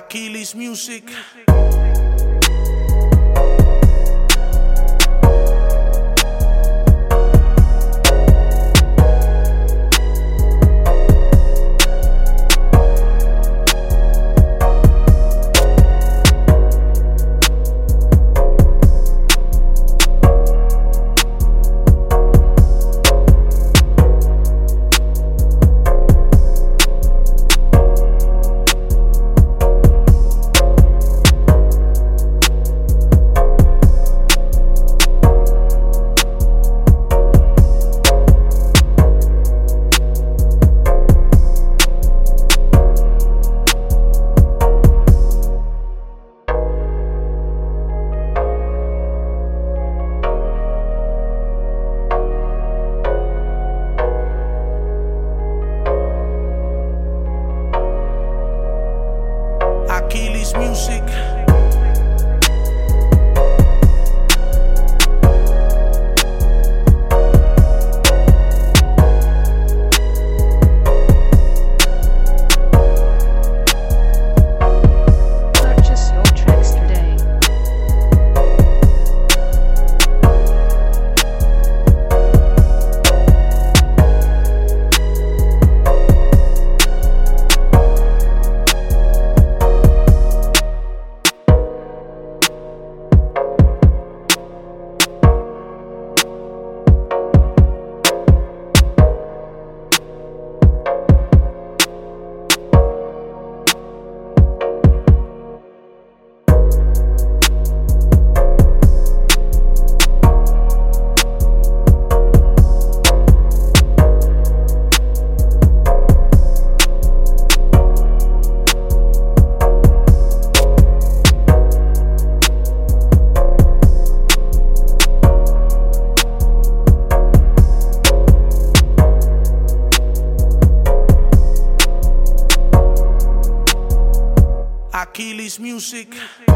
Achilles Music. Achilles Achilles Music.